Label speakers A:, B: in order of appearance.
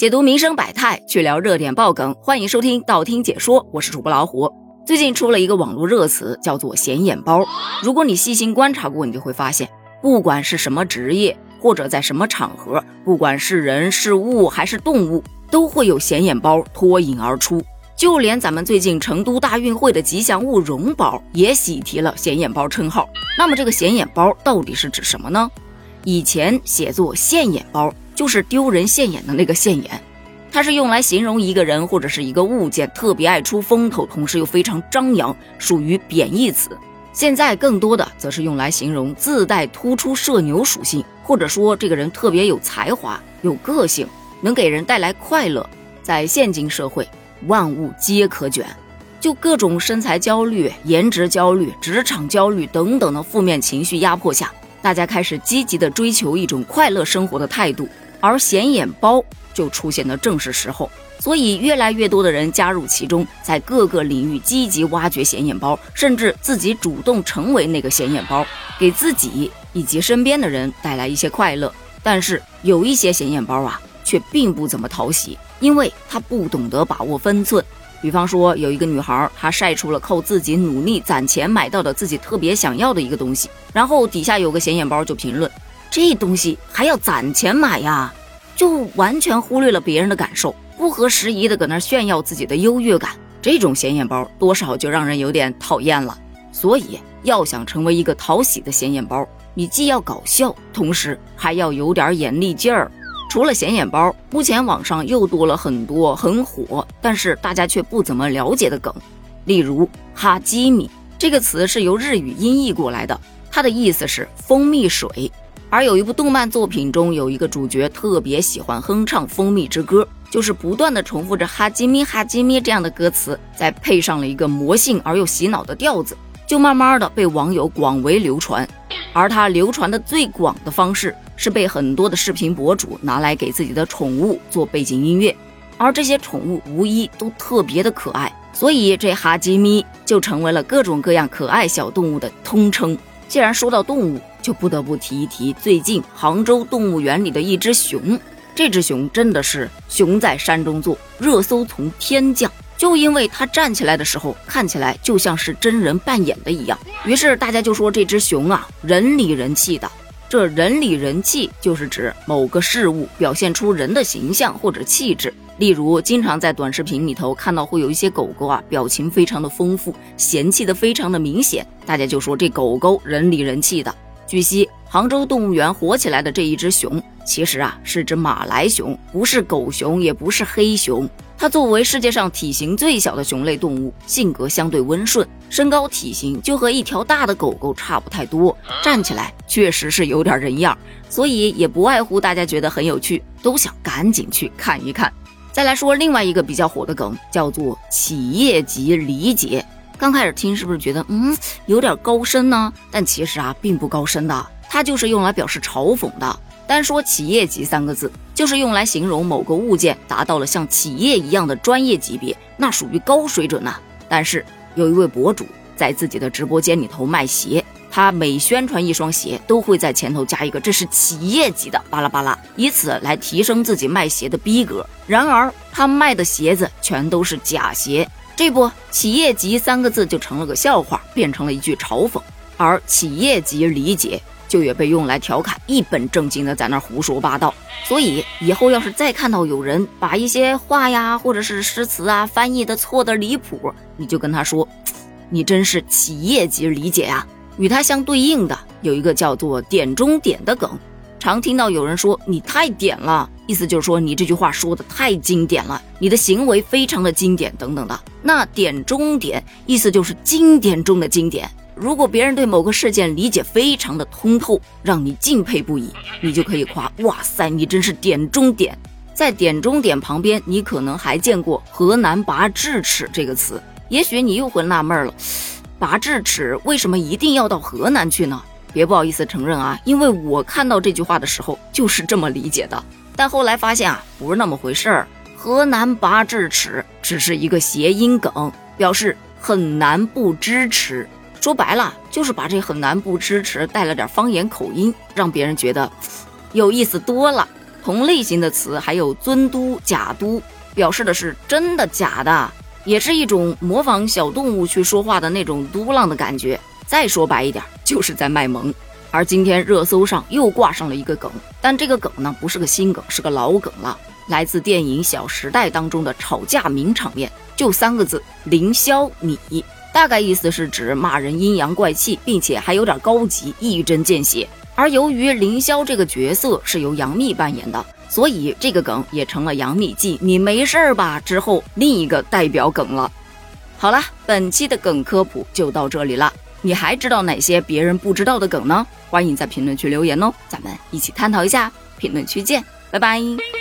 A: 解读民生百态，去聊热点爆梗，欢迎收听道听解说，我是主播老虎。最近出了一个网络热词，叫做“显眼包”。如果你细心观察过，你就会发现，不管是什么职业，或者在什么场合，不管是人是物还是动物，都会有显眼包脱颖而出。就连咱们最近成都大运会的吉祥物绒宝，也喜提了显眼包称号。那么这个显眼包到底是指什么呢？以前写作现眼包。就是丢人现眼的那个现眼，它是用来形容一个人或者是一个物件特别爱出风头，同时又非常张扬，属于贬义词。现在更多的则是用来形容自带突出社牛属性，或者说这个人特别有才华、有个性，能给人带来快乐。在现今社会，万物皆可卷，就各种身材焦虑、颜值焦虑、职场焦虑等等的负面情绪压迫下，大家开始积极的追求一种快乐生活的态度。而显眼包就出现的正是时候，所以越来越多的人加入其中，在各个领域积极挖掘显眼包，甚至自己主动成为那个显眼包，给自己以及身边的人带来一些快乐。但是有一些显眼包啊，却并不怎么讨喜，因为他不懂得把握分寸。比方说，有一个女孩，她晒出了靠自己努力攒钱买到的自己特别想要的一个东西，然后底下有个显眼包就评论。这东西还要攒钱买呀，就完全忽略了别人的感受，不合时宜的搁那炫耀自己的优越感，这种显眼包多少就让人有点讨厌了。所以要想成为一个讨喜的显眼包，你既要搞笑，同时还要有点眼力劲儿。除了显眼包，目前网上又多了很多很火，但是大家却不怎么了解的梗，例如哈基米这个词是由日语音译过来的，它的意思是蜂蜜水。而有一部动漫作品中，有一个主角特别喜欢哼唱《蜂蜜之歌》，就是不断的重复着“哈基米哈基米”这样的歌词，再配上了一个魔性而又洗脑的调子，就慢慢的被网友广为流传。而它流传的最广的方式，是被很多的视频博主拿来给自己的宠物做背景音乐，而这些宠物无一都特别的可爱，所以这哈基米就成为了各种各样可爱小动物的通称。既然说到动物，就不得不提一提最近杭州动物园里的一只熊。这只熊真的是熊在山中坐，热搜从天降，就因为它站起来的时候看起来就像是真人扮演的一样。于是大家就说这只熊啊，人里人气的。这人里人气就是指某个事物表现出人的形象或者气质。例如，经常在短视频里头看到会有一些狗狗啊，表情非常的丰富，嫌弃的非常的明显，大家就说这狗狗人里人气的。据悉，杭州动物园火起来的这一只熊，其实啊是只马来熊，不是狗熊，也不是黑熊。它作为世界上体型最小的熊类动物，性格相对温顺，身高体型就和一条大的狗狗差不太多，站起来确实是有点人样，所以也不外乎大家觉得很有趣，都想赶紧去看一看。再来说另外一个比较火的梗，叫做企业级理解。刚开始听是不是觉得嗯有点高深呢？但其实啊并不高深的，它就是用来表示嘲讽的。单说企业级三个字，就是用来形容某个物件达到了像企业一样的专业级别，那属于高水准呐。但是有一位博主在自己的直播间里头卖鞋。他每宣传一双鞋，都会在前头加一个“这是企业级的”巴拉巴拉，以此来提升自己卖鞋的逼格。然而，他卖的鞋子全都是假鞋，这不，企业级三个字就成了个笑话，变成了一句嘲讽。而企业级理解就也被用来调侃，一本正经的在那胡说八道。所以，以后要是再看到有人把一些话呀，或者是诗词啊翻译的错的离谱，你就跟他说：“你真是企业级理解呀。”与它相对应的有一个叫做“点中点”的梗，常听到有人说你太点了，意思就是说你这句话说的太经典了，你的行为非常的经典等等的。那“点中点”意思就是经典中的经典。如果别人对某个事件理解非常的通透，让你敬佩不已，你就可以夸：哇塞，你真是点中点。在“点中点”旁边，你可能还见过“河南拔智齿”这个词，也许你又会纳闷了。拔智齿为什么一定要到河南去呢？别不好意思承认啊，因为我看到这句话的时候就是这么理解的。但后来发现啊，不是那么回事儿。河南拔智齿只是一个谐音梗，表示很难不支持。说白了就是把这很难不支持带了点方言口音，让别人觉得有意思多了。同类型的词还有尊嘟、假嘟，表示的是真的假的，也是一种模仿小动物去说话的那种嘟囔的感觉。再说白一点，就是在卖萌。而今天热搜上又挂上了一个梗，但这个梗呢不是个新梗，是个老梗了，来自电影《小时代》当中的吵架名场面，就三个字：凌霄你。大概意思是指骂人阴阳怪气，并且还有点高级，一针见血。而由于凌霄这个角色是由杨幂扮演的，所以这个梗也成了杨幂继“你没事儿吧”之后另一个代表梗了。好了，本期的梗科普就到这里了。你还知道哪些别人不知道的梗呢？欢迎在评论区留言哦，咱们一起探讨一下。评论区见，拜拜。